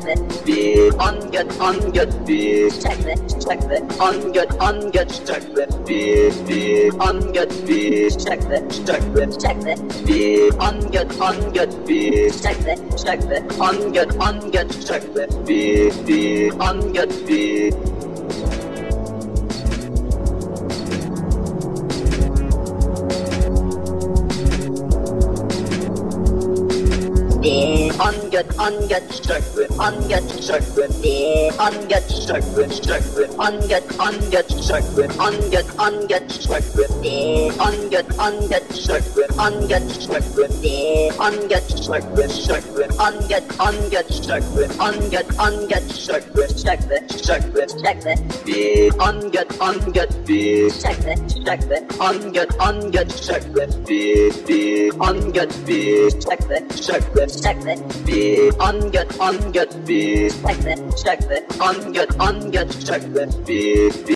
check speed, unget, unget speed, check the, check the, unget, unget, check the speed, speed, unget speed, check the, check the, check the speed, unget, unget speed, check the, check the, unget, unget, check the speed, speed, unget speed. Unget, unget, check the, unget, the speed, unget, check the, check the, unget, unget, check the, unget, unget, the speed, unget, unget, check the, unget, the speed, unget, check the, check the, unget, unget, check the, unget, unget, the, check the, check the, check the speed, unget, unget, check the, check the, unget, unget, speed, speed, unget, speed, check the, check the, check speed, unget, unget, speed, check the, unget, unget, check the speed, speed.